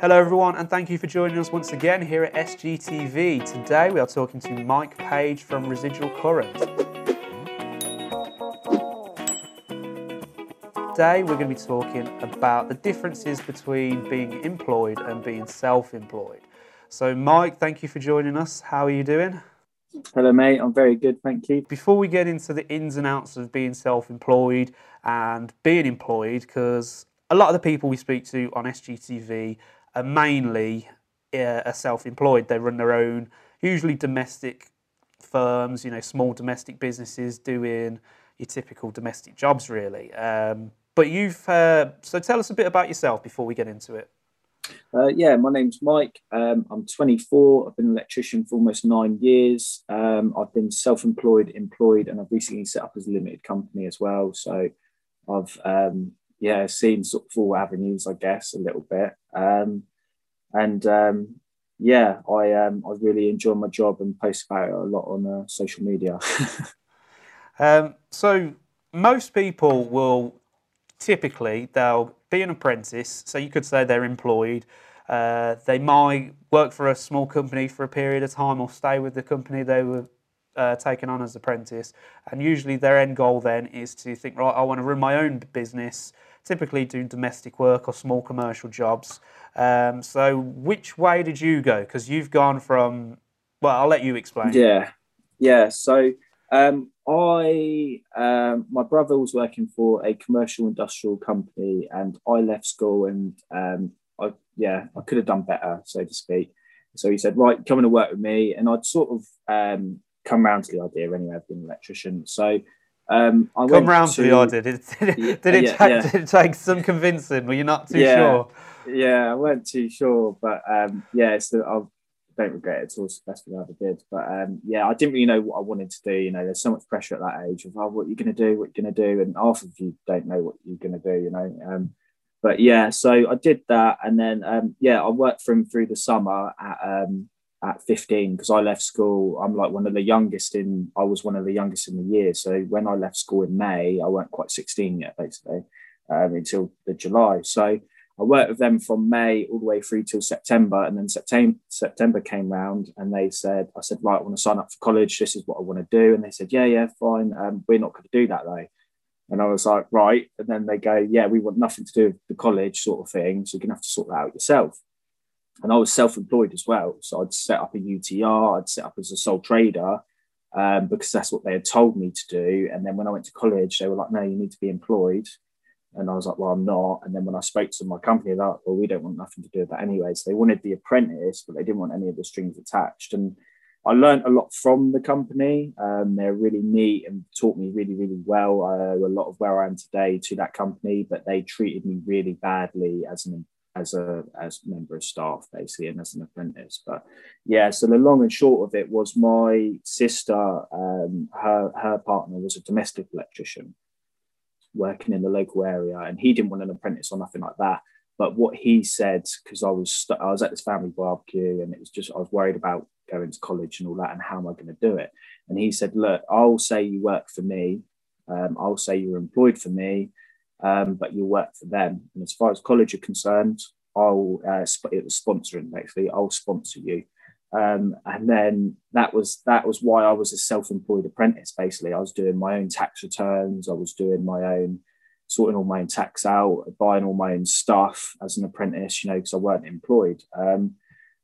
Hello, everyone, and thank you for joining us once again here at SGTV. Today, we are talking to Mike Page from Residual Current. Today, we're going to be talking about the differences between being employed and being self employed. So, Mike, thank you for joining us. How are you doing? Hello, mate. I'm very good, thank you. Before we get into the ins and outs of being self employed and being employed, because a lot of the people we speak to on SGTV are mainly uh, are self-employed. They run their own, usually domestic firms, you know, small domestic businesses doing your typical domestic jobs, really. Um, but you've uh, so tell us a bit about yourself before we get into it. Uh, yeah, my name's Mike. Um, I'm 24. I've been an electrician for almost nine years. Um, I've been self-employed, employed, and I've recently set up as a limited company as well. So I've um, yeah, seen sort of all avenues, I guess, a little bit. Um, and um, yeah, I um, I really enjoy my job and post about it a lot on uh, social media. um, so most people will typically they'll be an apprentice, so you could say they're employed. Uh, they might work for a small company for a period of time or stay with the company they were uh, taken on as apprentice. And usually their end goal then is to think, right, I want to run my own business typically do domestic work or small commercial jobs. Um, so, which way did you go? Because you've gone from, well, I'll let you explain. Yeah, yeah. So, um, I, um, my brother was working for a commercial industrial company, and I left school, and um, I, yeah, I could have done better, so to speak. So he said, "Right, come and work with me," and I'd sort of um, come round to the idea anyway of being an electrician. So um, I Come round to, the idea. Did, did, it, did, it yeah, take, yeah. did it take some convincing? Were you not too yeah, sure? Yeah, I weren't too sure, but um, yeah, so I don't regret it at all. It's the best thing I ever did. But um, yeah, I didn't really know what I wanted to do. You know, there's so much pressure at that age of oh, what you're going to do, what you're going to do, and half of you don't know what you're going to do. You know, um, but yeah, so I did that, and then um, yeah, I worked for him through the summer at um, at 15 because I left school. I'm like one of the youngest in, I was one of the youngest in the year. So when I left school in May, I weren't quite 16 yet, basically, um, until the July. So I worked with them from May all the way through till September. And then September, September came round and they said, I said, right, I want to sign up for college. This is what I want to do. And they said, yeah, yeah, fine. Um, we're not going to do that though. And I was like, right. And then they go, yeah, we want nothing to do with the college sort of thing. So you're going to have to sort that out yourself and I was self-employed as well. So I'd set up a UTR, I'd set up as a sole trader um, because that's what they had told me to do. And then when I went to college, they were like, "No, you need to be employed." And I was like, "Well, I'm not." And then when I spoke to my company, they're like, "Well, we don't want nothing to do with that anyway." So they wanted the apprentice, but they didn't want any of the strings attached. And I learned a lot from the company. Um, they're really neat and taught me really, really well. I owe a lot of where I am today to that company, but they treated me really badly as an as a as member of staff basically and as an apprentice. But yeah so the long and short of it was my sister um, her her partner was a domestic electrician working in the local area and he didn't want an apprentice or nothing like that. But what he said because i was st- i was at this family barbecue and it was just i was worried about going to college and all that and how am i going to do it? And he said look i'll say you work for me um, i'll say you're employed for me um, but you work for them. And as far as college are concerned, I'll uh, it was sponsoring basically. I'll sponsor you. Um, and then that was that was why I was a self-employed apprentice. Basically, I was doing my own tax returns. I was doing my own sorting all my own tax out, buying all my own stuff as an apprentice. You know, because I weren't employed. Um,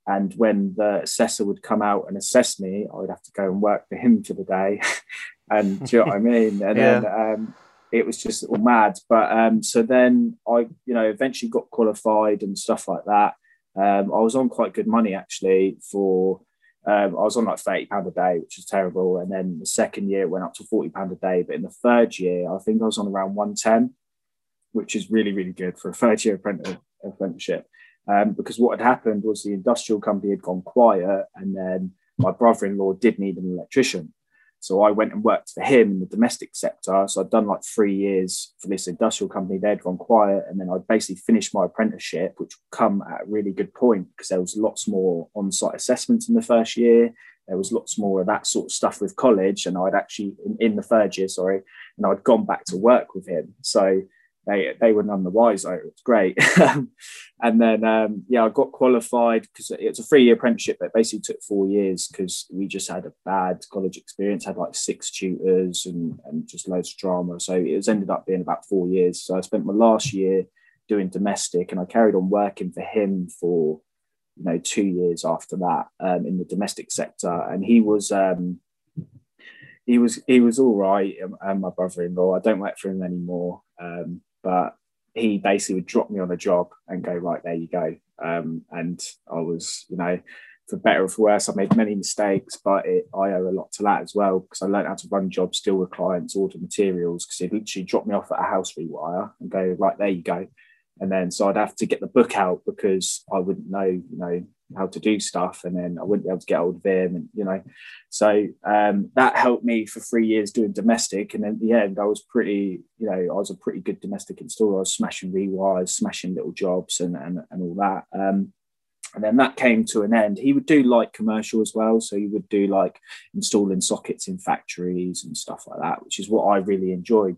and when the assessor would come out and assess me, I would have to go and work for him for the day. and do you know what I mean? And yeah. then um, it was just all mad. But um, so then I, you know, eventually got qualified and stuff like that. Um, I was on quite good money actually for. Um, I was on like thirty pound a day, which was terrible. And then the second year it went up to forty pound a day. But in the third year, I think I was on around one ten, which is really really good for a third year apprenticeship. Um, because what had happened was the industrial company had gone quiet, and then my brother-in-law did need an electrician. So I went and worked for him in the domestic sector. So I'd done like three years for this industrial company. They'd gone quiet. And then I'd basically finished my apprenticeship, which come at a really good point because there was lots more on site assessments in the first year. There was lots more of that sort of stuff with college. And I'd actually, in, in the third year, sorry, and I'd gone back to work with him. So they they were none the wiser. It was great. and then um, yeah, I got qualified because it's a three year apprenticeship, but basically took four years because we just had a bad college experience. Had like six tutors and and just loads of drama. So it was ended up being about four years. So I spent my last year doing domestic, and I carried on working for him for you know two years after that um, in the domestic sector, and he was. Um, he was he was all right, and my brother-in-law. I don't work for him anymore. Um, but he basically would drop me on a job and go, right, there you go. Um, and I was, you know, for better or for worse, I made many mistakes, but it, I owe a lot to that as well because I learned how to run jobs, deal with clients, order materials. Because he'd literally drop me off at a house rewire and go, right, there you go. And then so I'd have to get the book out because I wouldn't know, you know, how to do stuff and then I wouldn't be able to get hold of him and you know. So um, that helped me for three years doing domestic and at the end I was pretty you know I was a pretty good domestic installer. I was smashing rewires smashing little jobs and and, and all that um, and then that came to an end. He would do like commercial as well so he would do like installing sockets in factories and stuff like that which is what I really enjoyed.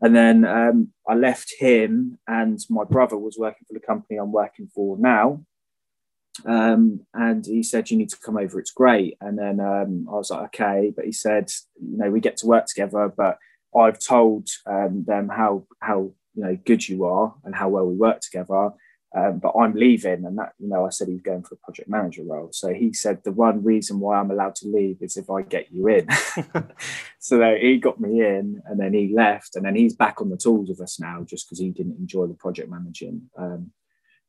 And then um, I left him, and my brother was working for the company I'm working for now. Um, and he said, You need to come over, it's great. And then um, I was like, Okay. But he said, You know, we get to work together, but I've told um, them how, how, you know, good you are and how well we work together. Um, but I'm leaving, and that you know, I said he's going for a project manager role. So he said the one reason why I'm allowed to leave is if I get you in. so he got me in, and then he left, and then he's back on the tools with us now, just because he didn't enjoy the project managing.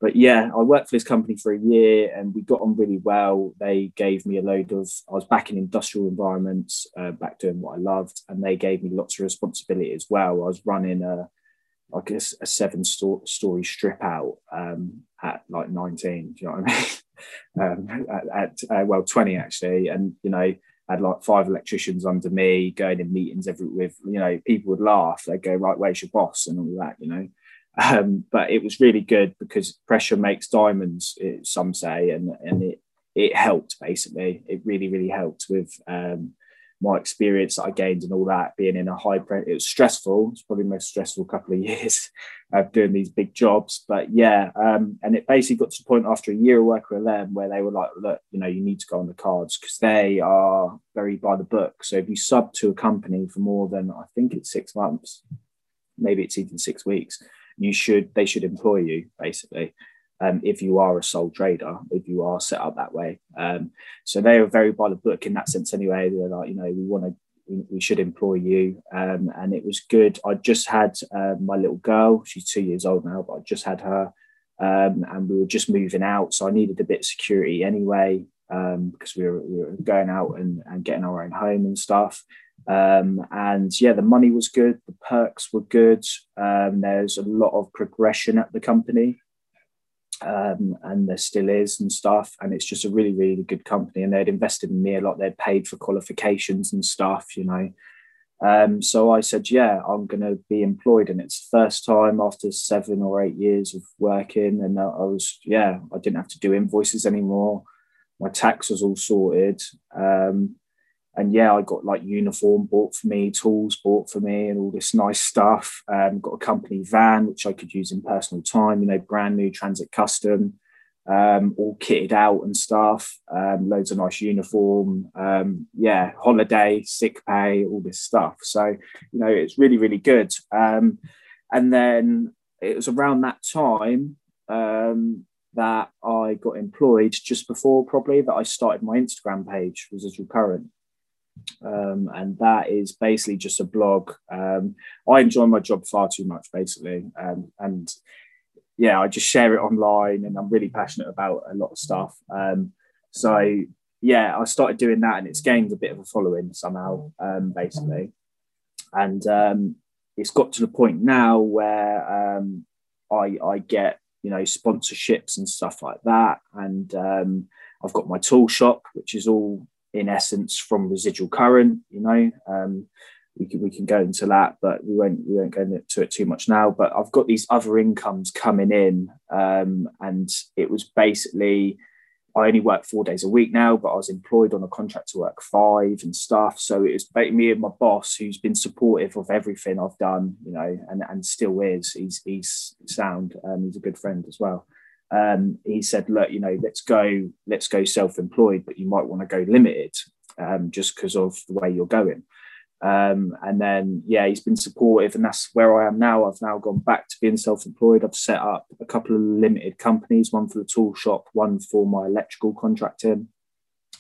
But yeah, I worked for this company for a year and we got on really well. They gave me a load of, I was back in industrial environments, uh, back doing what I loved, and they gave me lots of responsibility as well. I was running a, like a, a seven sto- story strip out um, at like 19, do you know what I mean? um, at, at uh, well, 20 actually. And, you know, I had like five electricians under me going in meetings every with, you know, people would laugh. They'd go, right, where's your boss? And all that, you know. Um, but it was really good because pressure makes diamonds, some say, and and it it helped basically. It really really helped with um, my experience that I gained and all that. Being in a high pressure, it was stressful. It's probably the most stressful couple of years of doing these big jobs. But yeah, um, and it basically got to the point after a year of working with them where they were like, look, you know, you need to go on the cards because they are very by the book. So if you sub to a company for more than I think it's six months, maybe it's even six weeks you should they should employ you basically um, if you are a sole trader, if you are set up that way. Um, so they are very by the book in that sense anyway. They're like, you know, we want to, we, should employ you. Um, and it was good. I just had uh, my little girl, she's two years old now, but I just had her um, and we were just moving out. So I needed a bit of security anyway um, because we were, we were going out and, and getting our own home and stuff. Um, and yeah, the money was good, the perks were good. Um, there's a lot of progression at the company, um, and there still is and stuff. And it's just a really, really good company. And they'd invested in me a lot. They'd paid for qualifications and stuff, you know. Um, so I said, yeah, I'm going to be employed. And it's the first time after seven or eight years of working. And I was, yeah, I didn't have to do invoices anymore. My tax was all sorted. And yeah, I got like uniform bought for me, tools bought for me, and all this nice stuff. Um, got a company van which I could use in personal time. You know, brand new Transit Custom, um, all kitted out and stuff. Um, loads of nice uniform. Um, yeah, holiday, sick pay, all this stuff. So you know, it's really really good. Um, and then it was around that time um, that I got employed just before probably that I started my Instagram page, was Residual Current. Um, and that is basically just a blog. Um, I enjoy my job far too much, basically, um, and yeah, I just share it online, and I'm really passionate about a lot of stuff. Um, so yeah, I started doing that, and it's gained a bit of a following somehow, um, basically, and um, it's got to the point now where I I get you know sponsorships and stuff like that, and I've got my tool shop, which is all in essence from residual current. You know, um, we can we can go into that, but we won't we won't go into it too much now. But I've got these other incomes coming in, um, and it was basically I only work four days a week now, but I was employed on a contract to work five and stuff. So it was me and my boss who's been supportive of everything I've done, you know, and, and still is. He's he's sound. Um, he's a good friend as well. Um, he said, look, you know, let's go, let's go self-employed, but you might want to go limited um, just because of the way you're going. Um, and then, yeah, he's been supportive, and that's where I am now. I've now gone back to being self employed. I've set up a couple of limited companies one for the tool shop, one for my electrical contracting.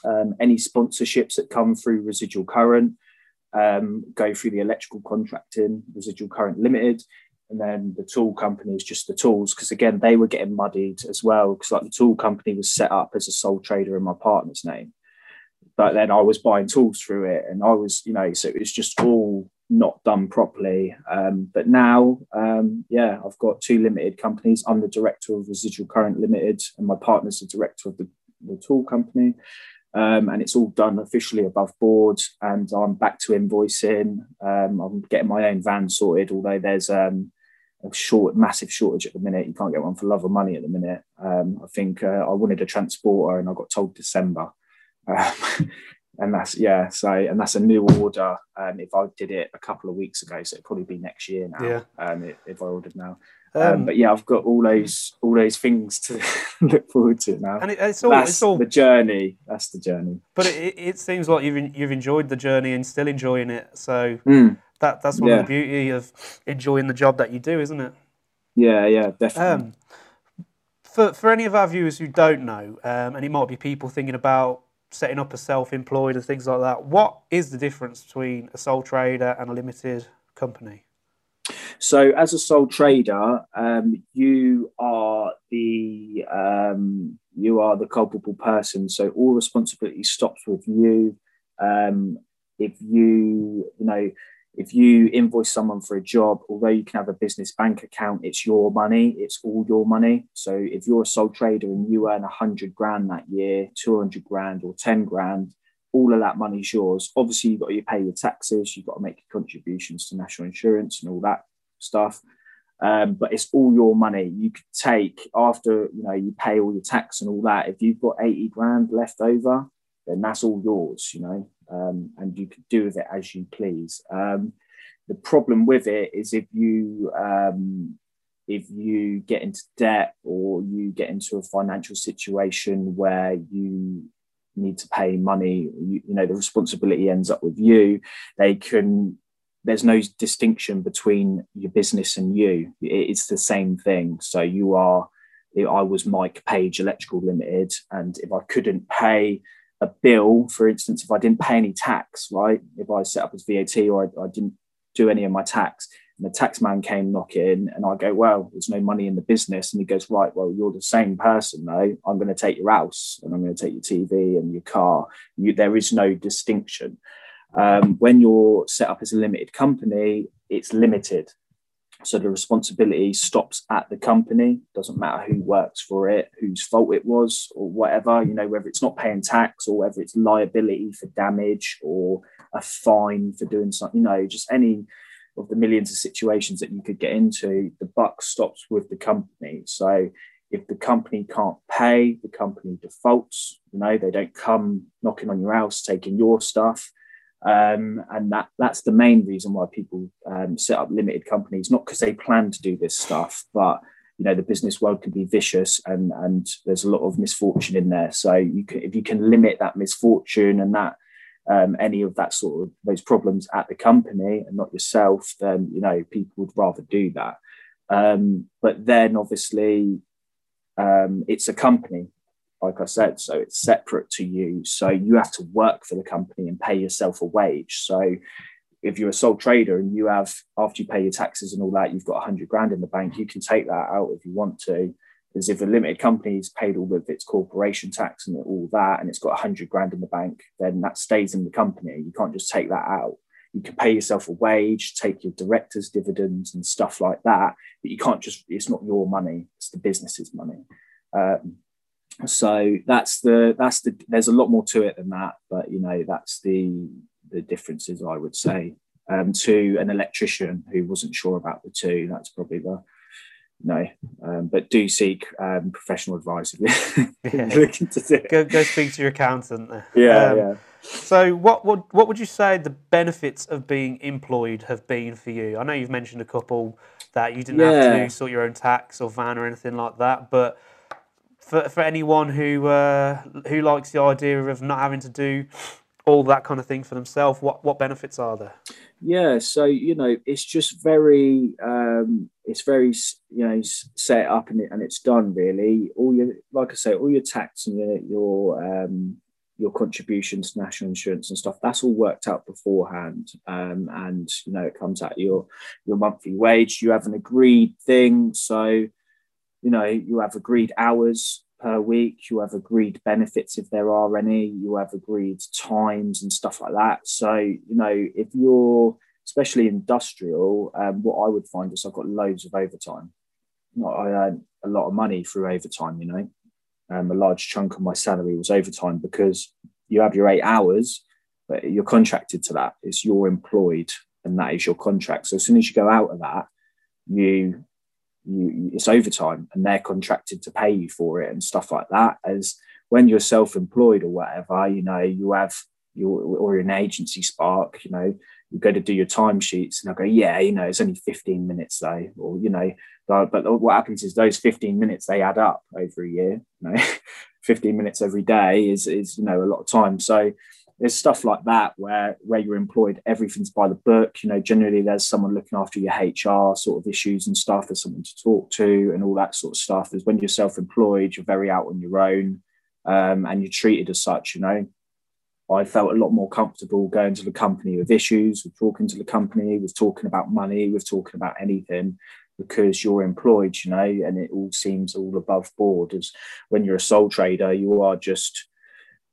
Um, any sponsorships that come through residual current um, go through the electrical contracting, residual current limited. And then the tool company is just the tools, because again, they were getting muddied as well. Because like the tool company was set up as a sole trader in my partner's name but then I was buying tools through it, and I was, you know, so it was just all not done properly. Um, but now, um, yeah, I've got two limited companies. I'm the director of Residual Current Limited, and my partner's the director of the, the tool company. Um, and it's all done officially above board. And I'm back to invoicing. Um, I'm getting my own van sorted, although there's um, a short, massive shortage at the minute. You can't get one for love or money at the minute. Um, I think uh, I wanted a transporter, and I got told December. Um, and that's yeah so and that's a new order um, if i did it a couple of weeks ago so it'd probably be next year now yeah. um, if i ordered now um, um, but yeah i've got all those all those things to look forward to now and it, it's all that's it's all the journey that's the journey but it, it seems like you've you've enjoyed the journey and still enjoying it so mm. That that's one yeah. of the beauty of enjoying the job that you do isn't it yeah yeah definitely um, for, for any of our viewers who don't know, um, and it might be people thinking about setting up a self-employed and things like that. What is the difference between a sole trader and a limited company? So, as a sole trader, um, you are the um, you are the culpable person. So, all responsibility stops with you. Um, if you you know if you invoice someone for a job, although you can have a business bank account, it's your money, it's all your money. So if you're a sole trader and you earn 100 grand that year, 200 grand or 10 grand, all of that money is yours. Obviously, you've got to pay your taxes, you've got to make your contributions to national insurance and all that stuff. Um, but it's all your money. You could take after you know you pay all your tax and all that. If you've got 80 grand left over, then that's all yours, you know um, and you can do with it as you please. Um, the problem with it is if you um, if you get into debt or you get into a financial situation where you need to pay money, you, you know the responsibility ends up with you. They can there's no distinction between your business and you. It's the same thing. So you are, I was Mike Page Electrical Limited, and if I couldn't pay a bill, for instance, if I didn't pay any tax, right? If I set up as VAT or I, I didn't do any of my tax, and the tax man came knocking, and I go, well, there's no money in the business, and he goes, right, well, you're the same person, though. I'm going to take your house, and I'm going to take your TV and your car. You, there is no distinction. Um, when you're set up as a limited company, it's limited. So the responsibility stops at the company. Doesn't matter who works for it, whose fault it was, or whatever. You know, whether it's not paying tax or whether it's liability for damage or a fine for doing something. You know, just any of the millions of situations that you could get into. The buck stops with the company. So if the company can't pay, the company defaults. You know, they don't come knocking on your house taking your stuff um, and that that's the main reason why people um, set up limited companies, not because they plan to do this stuff, but you know the business world can be vicious and and there's a lot of misfortune in there. So you can if you can limit that misfortune and that um, any of that sort of those problems at the company and not yourself, then you know people would rather do that. Um, but then obviously um, it's a company like I said. So it's separate to you. So you have to work for the company and pay yourself a wage. So if you're a sole trader and you have, after you pay your taxes and all that, you've got 100 grand in the bank, you can take that out if you want to. Because if a limited company company's paid all of its corporation tax and all that, and it's got 100 grand in the bank, then that stays in the company. You can't just take that out. You can pay yourself a wage, take your director's dividends and stuff like that, but you can't just, it's not your money, it's the business's money. Um, so that's the that's the there's a lot more to it than that but you know that's the the differences i would say um, to an electrician who wasn't sure about the two that's probably the no, um, but do seek um, professional advice if you're yeah. looking to do it. Go, go speak to your accountant. Yeah, um, yeah. So, what would what would you say the benefits of being employed have been for you? I know you've mentioned a couple that you didn't yeah. have to sort your own tax or van or anything like that, but for for anyone who uh, who likes the idea of not having to do all that kind of thing for themselves, what what benefits are there? Yeah, so you know, it's just very, um, it's very, you know, set up and, it, and it's done really. All your, like I say, all your tax and your your um, your contributions to national insurance and stuff that's all worked out beforehand um, and you know it comes out your your monthly wage you have an agreed thing so you know you have agreed hours per week you have agreed benefits if there are any you have agreed times and stuff like that so you know if you're especially industrial um, what i would find is i've got loads of overtime i earn a lot of money through overtime you know um, a large chunk of my salary was overtime because you have your eight hours, but you're contracted to that. It's you're employed, and that is your contract. So as soon as you go out of that, you you it's overtime, and they're contracted to pay you for it and stuff like that. As when you're self-employed or whatever, you know, you have your or an agency spark, you know, you go to do your timesheets and I go, yeah, you know, it's only 15 minutes though, or you know, but, but what happens is those 15 minutes they add up over a year. You know, 15 minutes every day is is you know a lot of time. So there's stuff like that where where you're employed, everything's by the book. You know, generally there's someone looking after your HR sort of issues and stuff. There's someone to talk to and all that sort of stuff. There's when you're self-employed, you're very out on your own, um, and you're treated as such. You know, I felt a lot more comfortable going to the company with issues, with talking to the company, with talking about money, with talking about anything because you're employed, you know, and it all seems all above board. As when you're a sole trader, you are just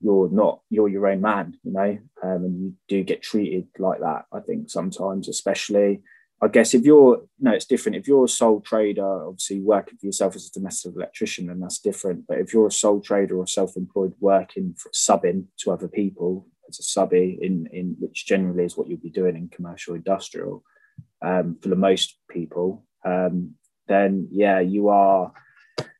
you're not you're your own man, you know, um, and you do get treated like that. I think sometimes, especially. I guess if you're no, it's different. If you're a sole trader, obviously working for yourself as a domestic electrician, then that's different. But if you're a sole trader or self-employed working for subbing to other people as a subby in in which generally is what you'll be doing in commercial industrial, um, for the most people, um, then yeah, you are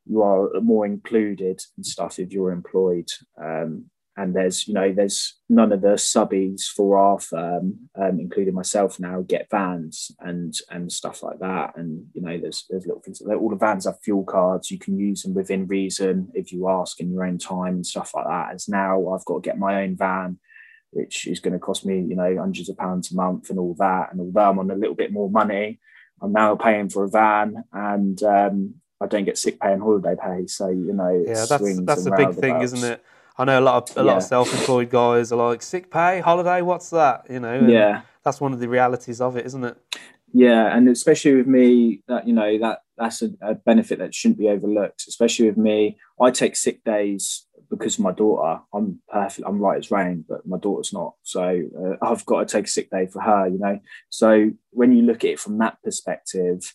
you are more included and stuff if you're employed. Um, and there's you know there's none of the subbies for our firm, um, including myself now, get vans and and stuff like that. And you know there's there's little things all the vans have fuel cards. You can use them within reason if you ask in your own time and stuff like that. As now I've got to get my own van which is going to cost me, you know, hundreds of pounds a month and all that. And although I'm on a little bit more money, I'm now paying for a van and um, I don't get sick pay and holiday pay. So you know, yeah, that's that's a big thing, isn't it? I know a lot of a lot of self-employed guys are like sick pay, holiday. What's that? You know, yeah, that's one of the realities of it, isn't it? Yeah, and especially with me, that you know that that's a, a benefit that shouldn't be overlooked. Especially with me, I take sick days because my daughter, I'm perfect, I'm right as rain, but my daughter's not. So uh, I've got to take a sick day for her, you know. So when you look at it from that perspective,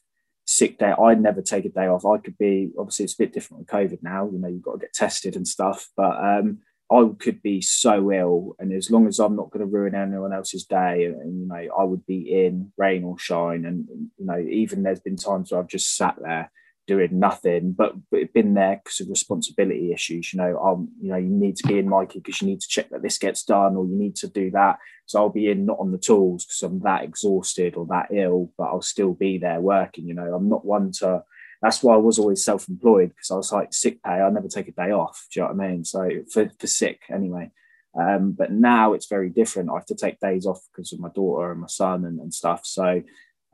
sick day, I'd never take a day off. I could be obviously it's a bit different with COVID now, you know, you've got to get tested and stuff, but um, I could be so ill, and as long as I'm not going to ruin anyone else's day, and, and, you know, I would be in rain or shine, and you know, even there's been times where I've just sat there doing nothing, but, been there because of responsibility issues. You know, um, you know, you need to be in Mikey because you need to check that this gets done, or you need to do that. So I'll be in not on the tools because I'm that exhausted or that ill, but I'll still be there working. You know, I'm not one to. That's why I was always self-employed because I was like sick pay. I never take a day off. Do you know what I mean? So for for sick anyway. Um, but now it's very different. I have to take days off because of my daughter and my son and, and stuff. So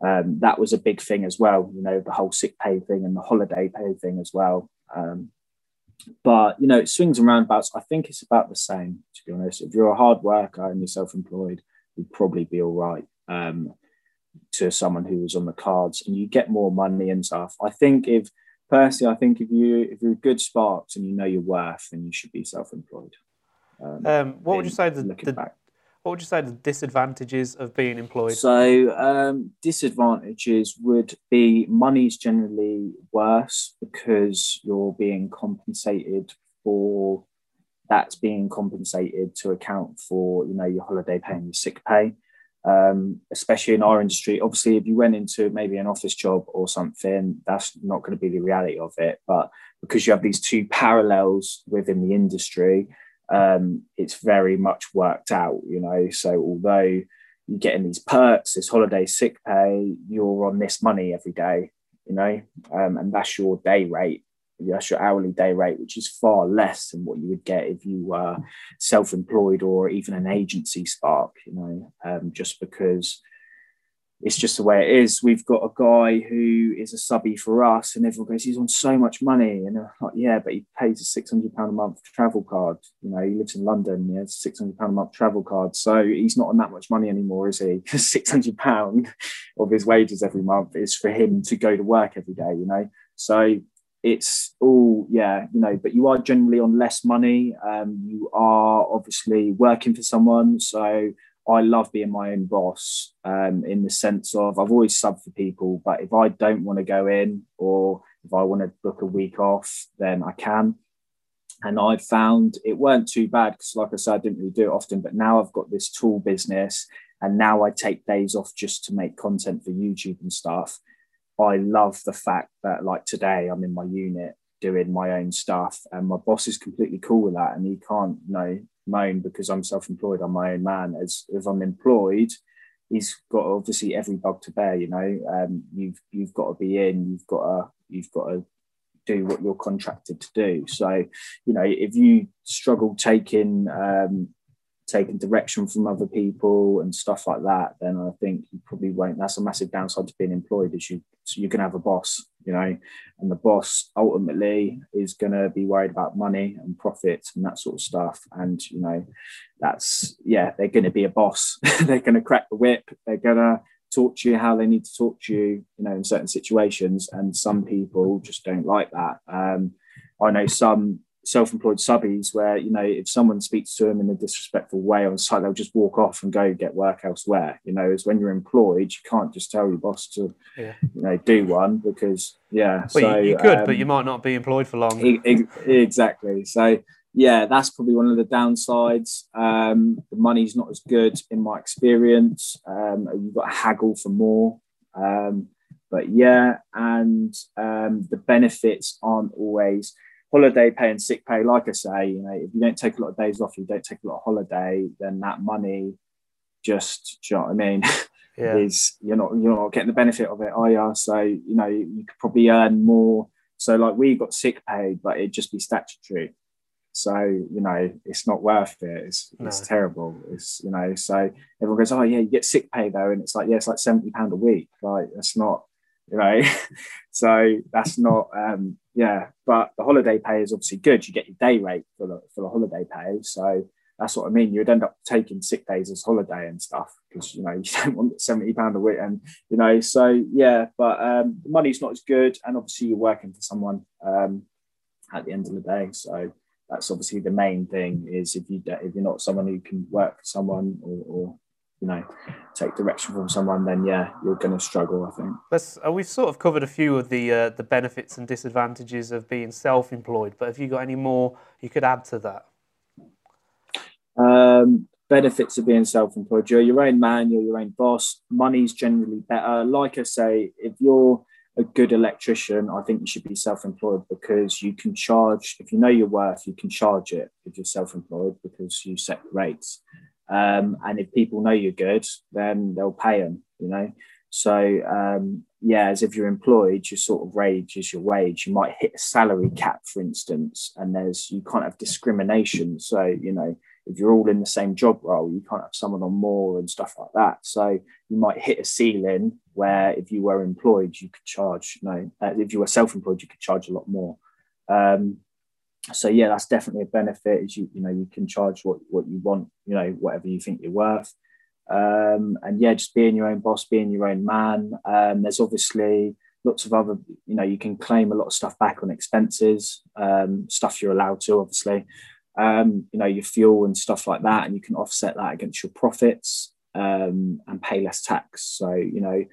um, that was a big thing as well. You know, the whole sick pay thing and the holiday pay thing as well. Um, but you know, it swings and roundabouts. I think it's about the same, to be honest. If you're a hard worker and you're self-employed, you'd probably be all right um, to someone who was on the cards, and you get more money and stuff. I think if personally, I think if you if you're good sparks and you know your worth, then you should be self-employed. Um, um what would you say the, the, what would you say the disadvantages of being employed? So, um, disadvantages would be money's generally worse because you're being compensated for that's being compensated to account for you know your holiday pay and your sick pay. um, especially in our industry. Obviously, if you went into maybe an office job or something, that's not going to be the reality of it. But because you have these two parallels within the industry, um, it's very much worked out, you know. So although you're getting these perks, this holiday sick pay, you're on this money every day, you know, um, and that's your day rate that's your hourly day rate, which is far less than what you would get if you were self-employed or even an agency spark, you know, um, just because it's just the way it is. We've got a guy who is a subby for us, and everyone goes, he's on so much money. And they're like, yeah, but he pays a £600 a month travel card. You know, he lives in London, he has £600 a month travel card. So he's not on that much money anymore, is he? £600 of his wages every month is for him to go to work every day, you know? So it's all yeah you know but you are generally on less money um, you are obviously working for someone so i love being my own boss um, in the sense of i've always subbed for people but if i don't want to go in or if i want to book a week off then i can. And i found it weren't too bad because like i said i didn't really do it often but now i've got this tool business and now i take days off just to make content for youtube and stuff. I love the fact that like today I'm in my unit doing my own stuff and my boss is completely cool with that and he can't you know moan because I'm self-employed. I'm my own man. As if I'm employed he's got obviously every bug to bear you know? Um, you've you've got to be in you've got to you've got to do what you're contracted to do. So you know if you struggle taking um, taking direction from other people and stuff like that, then I think you probably won't. That's a massive downside to being employed. Is you you can have a boss, you know, and the boss ultimately is gonna be worried about money and profit and that sort of stuff. And you know, that's yeah, they're gonna be a boss. they're gonna crack the whip. They're gonna talk to you how they need to talk to you, you know, in certain situations. And some people just don't like that. Um, I know some self-employed subbies where you know if someone speaks to them in a disrespectful way on site they'll just walk off and go get work elsewhere. You know as when you're employed you can't just tell your boss to yeah. you know do one because yeah well, so you, you could um, but you might not be employed for long. e- exactly. So yeah that's probably one of the downsides. Um, the money's not as good in my experience. Um, you've got to haggle for more. Um, but yeah and um, the benefits aren't always holiday pay and sick pay, like I say, you know, if you don't take a lot of days off, you don't take a lot of holiday, then that money just, do you know what I mean? Yeah. is you're not you're not getting the benefit of it, are you? So you know you could probably earn more. So like we got sick pay, but it'd just be statutory. So you know it's not worth it. It's, no. it's terrible. It's you know so everyone goes, oh yeah, you get sick pay though, and it's like yeah, it's like seventy pound a week. Like that's not you know so that's not um yeah but the holiday pay is obviously good you get your day rate for the for the holiday pay so that's what I mean. You'd end up taking sick days as holiday and stuff because you know you don't want seventy pound a week, and you know so yeah. But um, the money's not as good, and obviously you're working for someone um, at the end of the day. So that's obviously the main thing is if you if you're not someone who can work for someone or, or you know take direction from someone, then yeah, you're going to struggle. I think. Let's. Uh, we've sort of covered a few of the uh, the benefits and disadvantages of being self-employed, but have you got any more you could add to that? Um, benefits of being self-employed: you're your own man, you're your own boss. Money's generally better. Like I say, if you're a good electrician, I think you should be self-employed because you can charge. If you know your worth, you can charge it if you're self-employed because you set rates. Um, and if people know you're good, then they'll pay them, you know. So um, yeah, as if you're employed, your sort of wage is your wage. You might hit a salary cap, for instance, and there's you can't have discrimination. So you know, if you're all in the same job role, you can't have someone on more and stuff like that. So you might hit a ceiling where if you were employed, you could charge. You know, uh, if you were self-employed, you could charge a lot more. Um, so yeah, that's definitely a benefit. Is you you know you can charge what what you want, you know whatever you think you're worth, um, and yeah, just being your own boss, being your own man. Um, there's obviously lots of other you know you can claim a lot of stuff back on expenses, um, stuff you're allowed to obviously, um, you know your fuel and stuff like that, and you can offset that against your profits um, and pay less tax. So you know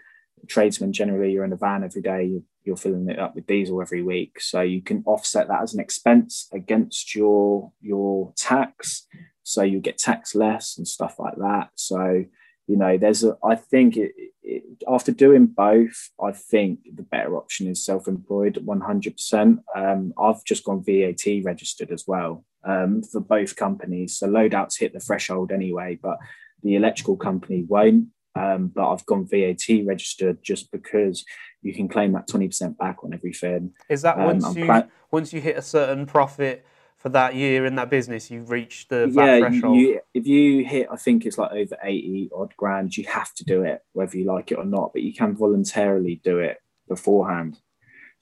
tradesmen generally you're in a van every day you you're filling it up with diesel every week. So you can offset that as an expense against your your tax. So you get tax less and stuff like that. So you know, there's a. I think it, it, after doing both, I think the better option is self-employed, one hundred percent. Um, I've just gone VAT registered as well um, for both companies. So loadouts hit the threshold anyway, but the electrical company won't. Um, but I've gone VAT registered just because you can claim that twenty percent back on everything. Is that once um, you pla- once you hit a certain profit? for that year in that business, you reach the VAT yeah, threshold. You, if you hit, I think it's like over 80 odd grand, you have to do it, whether you like it or not, but you can voluntarily do it beforehand.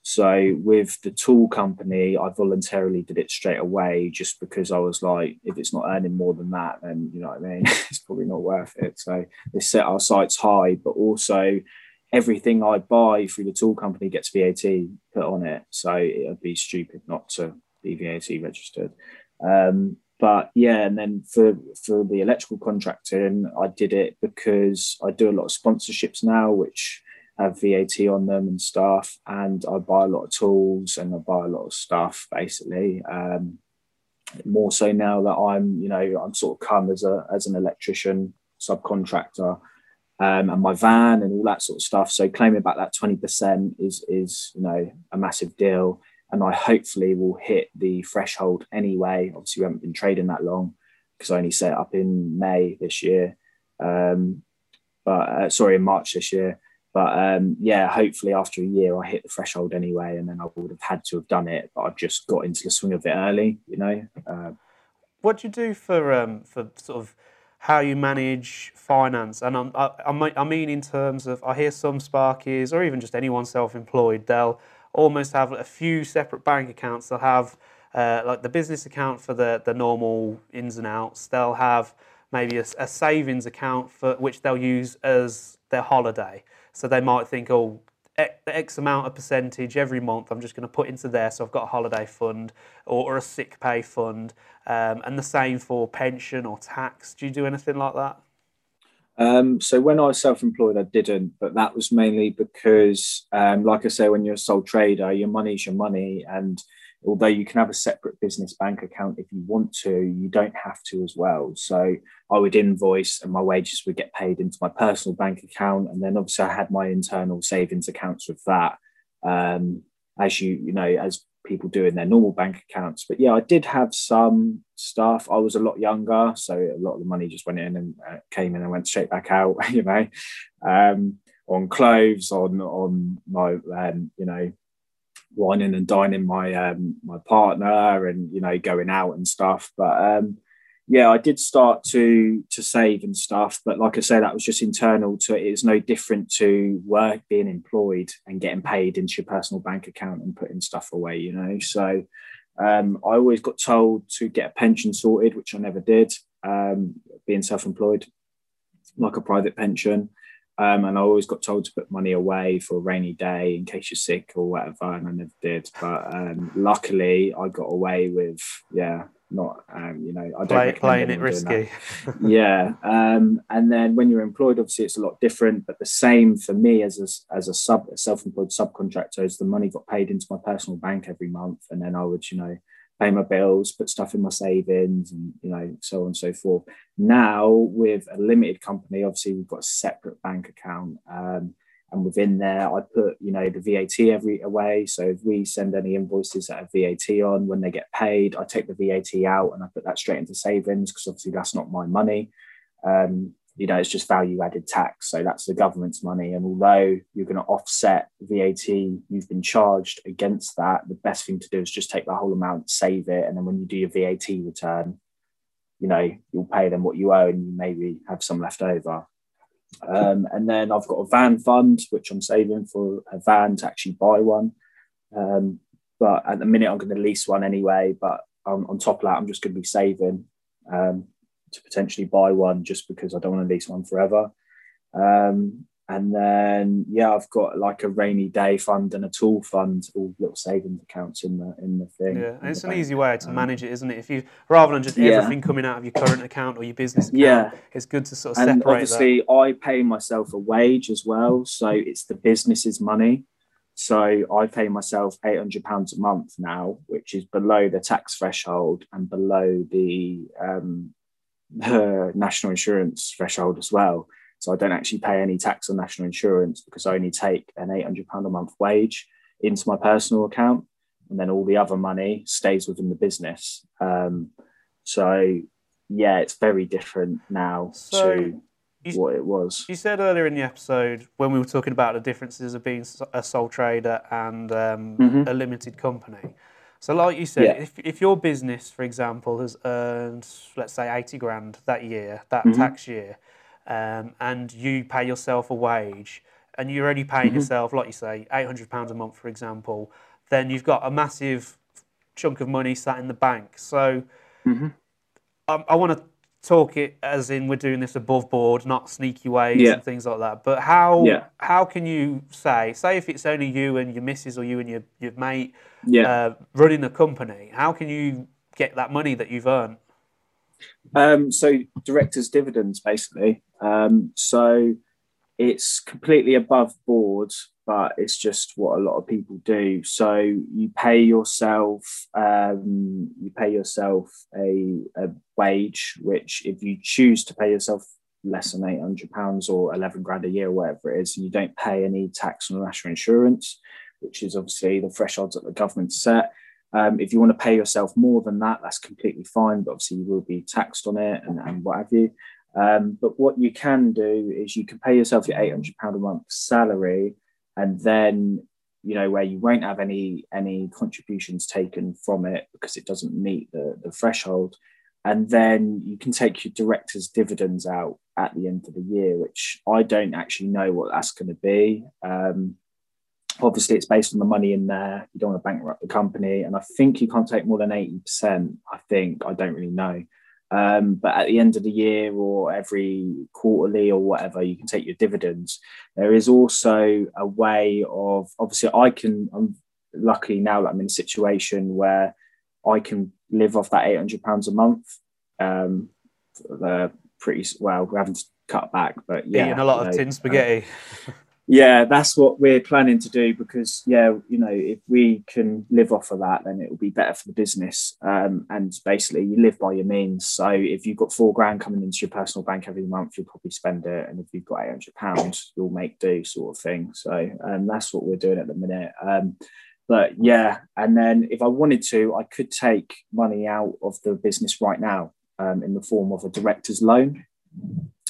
So with the tool company, I voluntarily did it straight away just because I was like, if it's not earning more than that, then you know what I mean, it's probably not worth it. So they set our sights high, but also everything I buy through the tool company gets VAT put on it. So it would be stupid not to be VAT registered. Um, but yeah, and then for for the electrical contracting, I did it because I do a lot of sponsorships now, which have VAT on them and stuff, and I buy a lot of tools and I buy a lot of stuff basically. Um, more so now that I'm, you know, I'm sort of come as a as an electrician subcontractor, um, and my van and all that sort of stuff. So claiming back that twenty percent is is you know a massive deal and I hopefully will hit the threshold anyway. Obviously, we haven't been trading that long because I only set up in May this year. Um, but uh, sorry, in March this year. But um, yeah, hopefully after a year I hit the threshold anyway, and then I would have had to have done it. But I've just got into the swing of it early, you know. Uh, what do you do for um, for sort of how you manage finance? And I'm, I, I mean in terms of I hear some Sparkies or even just anyone self-employed, they'll almost have a few separate bank accounts. They'll have uh, like the business account for the, the normal ins and outs. They'll have maybe a, a, savings account for which they'll use as their holiday. So they might think, oh, X amount of percentage every month I'm just going to put into there. So I've got a holiday fund or, or a sick pay fund. Um, and the same for pension or tax. Do you do anything like that? Um, so when I was self-employed, I didn't, but that was mainly because, um, like I say, when you're a sole trader, your money's your money, and although you can have a separate business bank account if you want to, you don't have to as well. So I would invoice, and my wages would get paid into my personal bank account, and then obviously I had my internal savings accounts with that. Um, as you you know, as people do in their normal bank accounts. But yeah, I did have some stuff. I was a lot younger, so a lot of the money just went in and uh, came in and went straight back out. You know, um, on clothes, on on my um, you know, wining and dining my um, my partner, and you know, going out and stuff. But um, yeah, I did start to to save and stuff, but like I say, that was just internal to it. It's no different to work being employed and getting paid into your personal bank account and putting stuff away, you know. So um, I always got told to get a pension sorted, which I never did. Um, being self-employed, like a private pension. Um, and I always got told to put money away for a rainy day in case you're sick or whatever, and I never did. But um, luckily, I got away with yeah not um, you know I don't Play, playing it risky. yeah, um, and then when you're employed, obviously it's a lot different. But the same for me as a, as a sub a self-employed subcontractor is the money got paid into my personal bank every month, and then I would you know pay my bills, put stuff in my savings, and you know so on and so forth. Now with a limited company, obviously we've got a separate bank account. Um, and within there i put you know the vat every away so if we send any invoices that have vat on when they get paid i take the vat out and i put that straight into savings because obviously that's not my money um, you know it's just value added tax. So that's the government's money. And although you're going to offset vat you've been charged against that. The best thing to do is just take the whole amount save it. And then when you do your vat return you know you'll pay them what you owe and you maybe have some left over. Um, and then I've got a van fund, which I'm saving for a van to actually buy one. Um, but at the minute, I'm going to lease one anyway. But on, top of that, I'm just going to be saving. Um, to potentially buy one just because I don't want to lease one forever. Um, and then yeah, I've got like a rainy day fund and a tool fund, all little savings accounts in the in the thing. Yeah, and it's an bank. easy way to um, manage it, isn't it? If you rather than just yeah. everything coming out of your current account or your business account, yeah, it's good to sort of and separate. Obviously, that. I pay myself a wage as well, so it's the business's money. So I pay myself eight hundred pounds a month now, which is below the tax threshold and below the um, national insurance threshold as well. So I don't actually pay any tax on national insurance because I only take an £800 a month wage into my personal account. And then all the other money stays within the business. Um, so, yeah, it's very different now so to you, what it was. You said earlier in the episode when we were talking about the differences of being a sole trader and um, mm-hmm. a limited company. So, like you said, yeah. if, if your business, for example, has earned, let's say, 80 grand that year, that mm-hmm. tax year, um, and you pay yourself a wage, and you're only paying mm-hmm. yourself, like you say, £800 a month, for example, then you've got a massive chunk of money sat in the bank. So, mm-hmm. I, I want to talk it as in we're doing this above board, not sneaky ways yeah. and things like that. But how yeah. how can you say say if it's only you and your missus or you and your your mate yeah. uh, running a company, how can you get that money that you've earned? Um, so directors' dividends, basically. Um, so it's completely above board, but it's just what a lot of people do. So you pay yourself, um, you pay yourself a, a wage, which if you choose to pay yourself less than eight hundred pounds or eleven grand a year, or whatever it is, and you don't pay any tax on national insurance, which is obviously the thresholds that the government set. Um, if you want to pay yourself more than that, that's completely fine, but obviously you will be taxed on it and, and what have you. Um, but what you can do is you can pay yourself your £800 a month salary and then you know where you won't have any any contributions taken from it because it doesn't meet the, the threshold and then you can take your director's dividends out at the end of the year which i don't actually know what that's going to be um, obviously it's based on the money in there you don't want to bankrupt the company and i think you can't take more than 80% i think i don't really know um, but at the end of the year or every quarterly or whatever, you can take your dividends. There is also a way of obviously I can. I'm lucky now that I'm in a situation where I can live off that eight hundred pounds a month. Um, the pretty well, we're having to cut back, but yeah, eating a lot of know, tin spaghetti. Uh, yeah, that's what we're planning to do because yeah, you know, if we can live off of that, then it will be better for the business. Um, and basically, you live by your means. So if you've got four grand coming into your personal bank every month, you'll probably spend it, and if you've got eight hundred pounds, you'll make do, sort of thing. So um, that's what we're doing at the minute. Um, but yeah, and then if I wanted to, I could take money out of the business right now um, in the form of a director's loan.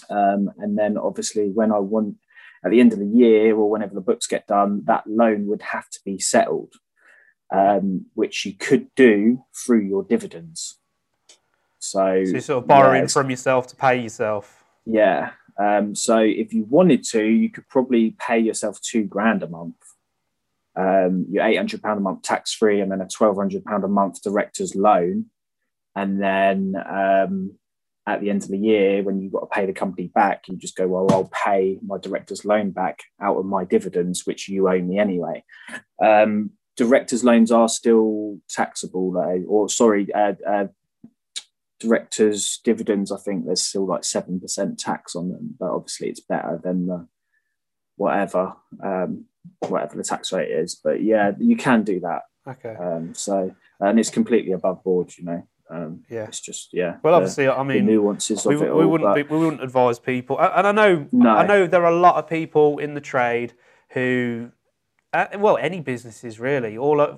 Um, and then obviously, when I want at the end of the year or whenever the books get done, that loan would have to be settled, um, which you could do through your dividends. So, so you're sort of borrowing yeah, from yourself to pay yourself. Yeah. Um, so if you wanted to, you could probably pay yourself two grand a month. Um, your eight hundred pound a month tax free, and then a twelve hundred pound a month director's loan, and then um, at the end of the year, when you've got to pay the company back, you just go, well, I'll pay my director's loan back out of my dividends, which you owe me anyway. Um, director's loans are still taxable, though, or sorry, uh, uh, director's dividends, I think there's still like 7% tax on them, but obviously it's better than the whatever, um, whatever the tax rate is. But yeah, you can do that. Okay. Um, so, and it's completely above board, you know. Um, yeah, it's just yeah. Well, obviously, I mean, nuances we, of it we all, wouldn't be, we wouldn't advise people, and I know no. I know there are a lot of people in the trade who, uh, well, any businesses really, all uh,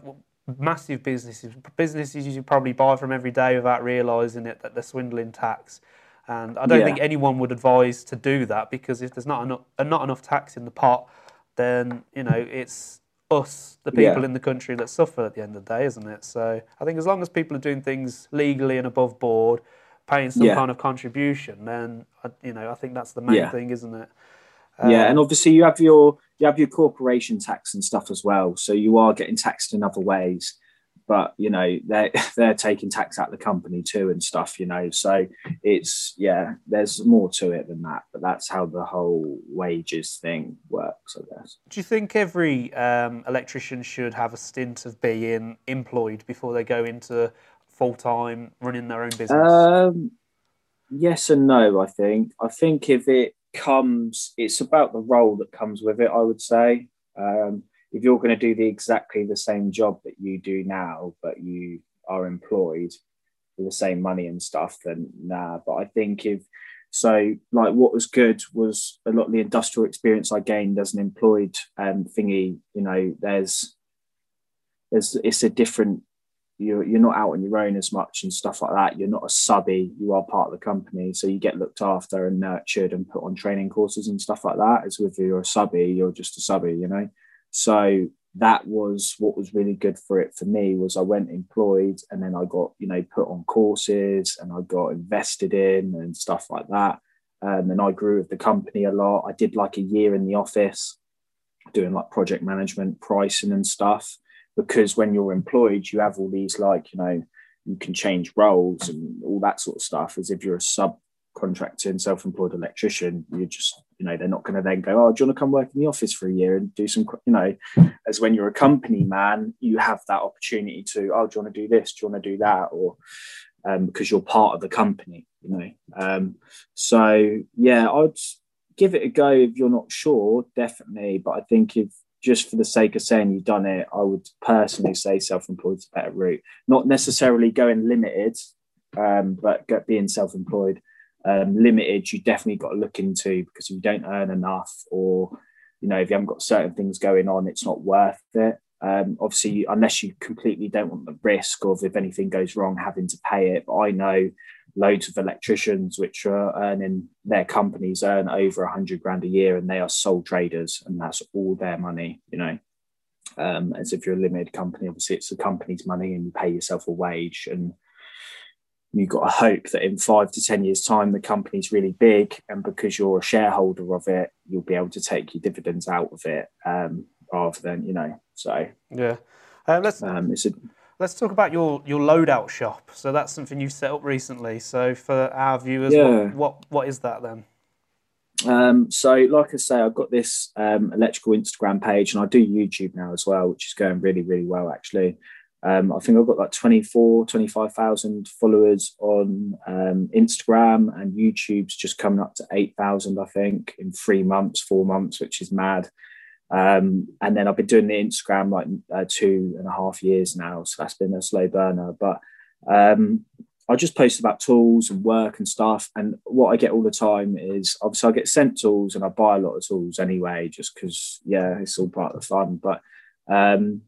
massive businesses, businesses you probably buy from every day without realising it that they're swindling tax. And I don't yeah. think anyone would advise to do that because if there's not enough not enough tax in the pot, then you know it's us, the people yeah. in the country that suffer at the end of the day, isn't it? So I think as long as people are doing things legally and above board, paying some yeah. kind of contribution, then you know I think that's the main yeah. thing, isn't it? yeah, and um, obviously you have your you have your corporation tax and stuff as well, so you are getting taxed in other ways but you know they're they're taking tax out of the company too and stuff you know so it's yeah there's more to it than that but that's how the whole wages thing works i guess. Do you think every um, electrician should have a stint of being employed before they go into full-time running their own business? Um, yes and no i think. I think if it comes it's about the role that comes with it i would say. Um, if you're going to do the exactly the same job that you do now, but you are employed for the same money and stuff, then nah. But I think if So, like, what was good was a lot of the industrial experience I gained as an employed um, thingy. You know, there's, there's, it's a different. You're you're not out on your own as much and stuff like that. You're not a subby. You are part of the company, so you get looked after and nurtured and put on training courses and stuff like that. As with you're a subby, you're just a subby. You know, so that was what was really good for it for me was I went employed and then I got you know put on courses and I got invested in and stuff like that. Um, and I grew with the company a lot. I did like a year in the office doing like project management, pricing and stuff. Because when you're employed, you have all these like you know you can change roles and all that sort of stuff. As if you're a sub contracting self-employed electrician you just you know they're not going to then go oh do you want to come work in the office for a year and do some you know? As when you're a company man you have that opportunity to oh do you want to do this? Do you want to do that? Or um, because you're part of the company you know? Um, so yeah i'd give it a go if you're not sure definitely. But i think if just for the sake of saying you've done it i would personally say self-employed is a better route. Not necessarily going limited um, but being self-employed um, limited, you definitely got to look into because if you don't earn enough or you know if you haven't got certain things going on, it's not worth it. Um, obviously, unless you completely don't want the risk of if anything goes wrong having to pay it. But I know loads of electricians which are earning their companies earn over a hundred grand a year and they are sole traders and that's all their money. You know, um, as if you're a limited company, obviously it's the company's money and you pay yourself a wage and you've got to hope that in five to 10 years' time, the company's really big. And because you're a shareholder of it, you'll be able to take your dividends out of it um, rather than, you know, so. Yeah. Uh, let's, um, a, let's talk about your, your loadout shop. So that's something you set up recently. So for our viewers, yeah. what, what, what is that then? Um, so, like I say, I've got this um, electrical Instagram page and I do YouTube now as well, which is going really, really well actually. Um, I think I've got like 24, 25,000 followers on um, Instagram and YouTube's just coming up to 8,000, I think, in three months, four months, which is mad. Um, and then I've been doing the Instagram like uh, two and a half years now. So that's been a slow burner. But um, I just post about tools and work and stuff. And what I get all the time is obviously I get sent tools and I buy a lot of tools anyway, just because, yeah, it's all part of the fun. But um,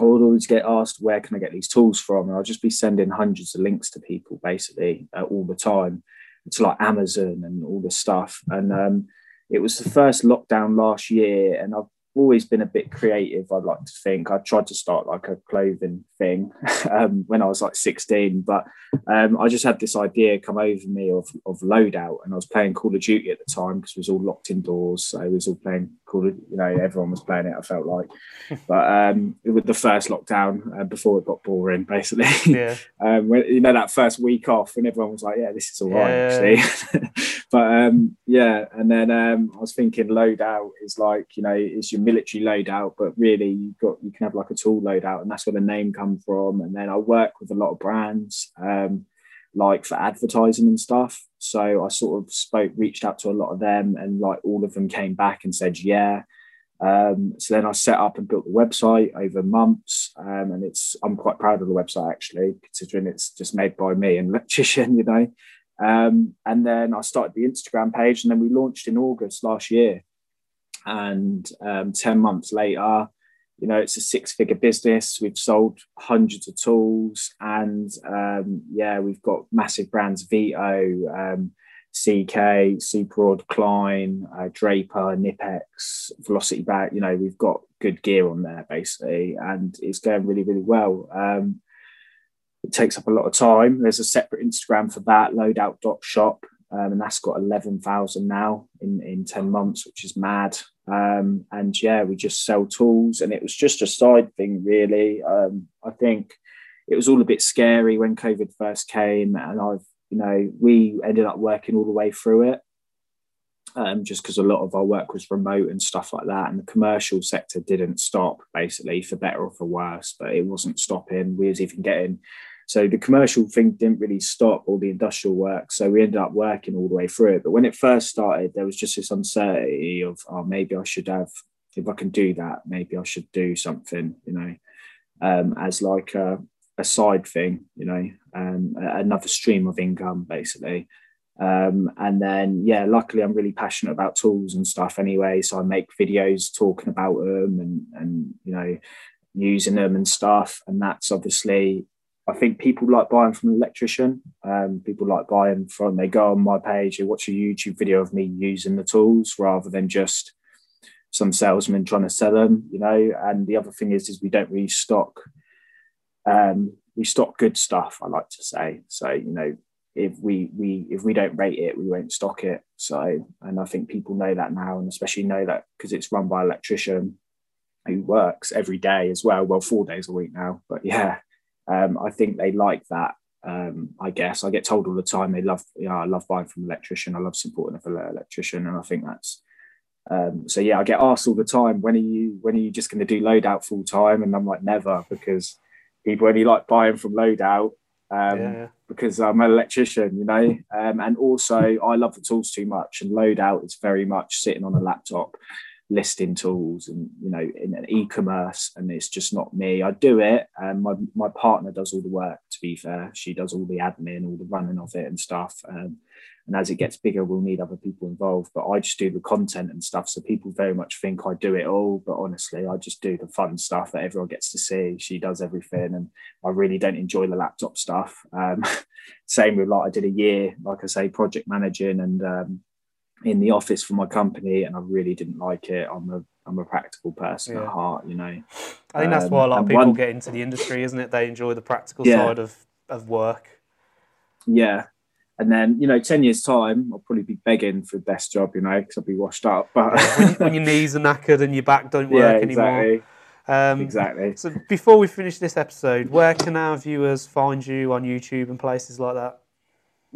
I would always get asked, where can I get these tools from? And I'll just be sending hundreds of links to people basically uh, all the time to like Amazon and all this stuff. And um, it was the first lockdown last year, and I've always been a bit creative. I'd like to think I tried to start like a clothing thing um, when I was like 16, but um, I just had this idea come over me of, of loadout, and I was playing Call of Duty at the time because it was all locked indoors. So I was all playing You know, everyone was playing it. I felt like, but um, with the first lockdown uh, before it got boring, basically. Yeah. um, when, you know that first week off, when everyone was like, "Yeah, this is all right," yeah. actually. but um, yeah, and then um, I was thinking loadout is like you know it's your military loadout, but really you got you can have like a tool loadout, and that's where the name comes from. And then I work with a lot of brands, um, like for advertising and stuff. So I sort of spoke, reached out to a lot of them, and like all of them came back and said, yeah. Um, so then I set up and built the website over months, um, and it's I'm quite proud of the website actually, considering it's just made by me and electrician, you know. Um, and then I started the Instagram page, and then we launched in August last year. And um, 10 months later, you know, it's a six figure business. We've sold hundreds of tools, and um, yeah, we've got massive brands Vito, um, CK, Superrod, Klein, uh, Draper, Knipex, Velocity Bag. You know, we've got good gear on there basically, and it's going really, really well. Um, it takes up a lot of time. There's a separate Instagram for that, loadout.shop, um, and that's got 11,000 now in, in 10 months, which is mad. Um, and yeah, we just sell tools, and it was just a side thing, really. Um, I think it was all a bit scary when COVID first came, and I've, you know, we ended up working all the way through it. Um, just because a lot of our work was remote and stuff like that. And the commercial sector didn't stop, basically, for better or for worse, but it wasn't stopping. We was even getting so the commercial thing didn't really stop all the industrial work. So we ended up working all the way through it. But when it first started, there was just this uncertainty of, oh, maybe I should have, if I can do that, maybe I should do something, you know, um, as like a, a, side thing, you know, um, another stream of income, basically. Um, and then, yeah, luckily I'm really passionate about tools and stuff anyway. So I make videos talking about them and, and, you know, using them and stuff. And that's obviously, I think people like buying from an electrician. Um, people like buying from, they go on my page, they watch a YouTube video of me using the tools rather than just some salesman trying to sell them, you know. And the other thing is, is we don't really stock, um, we stock good stuff, I like to say. So, you know, if we we if we don't rate it, we won't stock it. So, and I think people know that now, and especially know that because it's run by an electrician who works every day as well. Well, four days a week now, but yeah, um, I think they like that. Um, I guess I get told all the time they love, you know, I love buying from an electrician. I love supporting an electrician, and I think that's. Um, so yeah, I get asked all the time, when are you when are you just going to do loadout full time? And I'm like, never, because people only like buying from loadout um, yeah. because I'm an electrician, you know. Um, and also, I love the tools too much, and loadout is very much sitting on a laptop listing tools and you know in an e-commerce and it's just not me. I do it and my, my partner does all the work to be fair. She does all the admin all the running of it and stuff um, and as it gets bigger we'll need other people involved but i just do the content and stuff so people very much think i do it all but honestly i just do the fun stuff that everyone gets to see. She does everything and i really don't enjoy the laptop stuff um, same with like i did a year like i say project managing and um, in the office for my company and i really didn't like it i'm a i'm a practical person yeah. at heart you know i think that's why a lot of um, people one, get into the industry isn't it they enjoy the practical yeah. side of of work yeah and then, you know, 10 years' time, I'll probably be begging for the best job, you know, because I'll be washed up. But when, when, your knees are knackered and your back don't work yeah, exactly. anymore. Um, exactly. So before we finish this episode, where can our viewers find you on YouTube and places like that?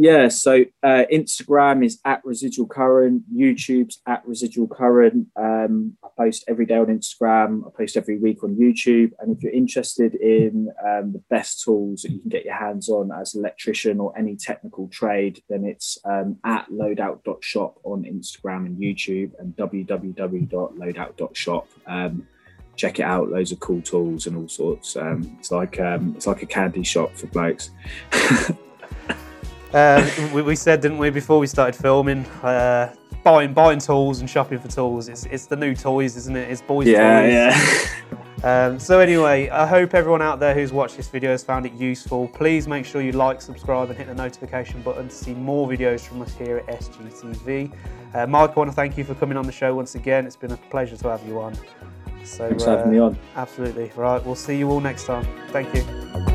Yeah, so uh, Instagram is at residual current, YouTube's at residual current. Um, I post every day on Instagram. I post every week on YouTube. And if you're interested in um, the best tools that you can get your hands on as an electrician or any technical trade, then it's um, at loadout.shop on Instagram and YouTube and www.loadout.shop. Um, check it out. Loads of cool tools and all sorts. Um, it's like um, it's like a candy shop for blokes. Um, we, we, said, didn't we, before we started filming, uh, buying buying tools and shopping for tools. It's, it's the new toys, isn't it? It's boys' yeah, toys. Yeah. um, so anyway, I hope everyone out there who's watched this video has found it useful. Please make sure you like, subscribe, and hit the notification button to see more videos from us here at SGTV. Uh, Mike, I want to thank you for coming on the show once again. It's been a pleasure to have you on. So, Thanks for having me uh, on. Absolutely. Right, we'll see you all next time. Thank you.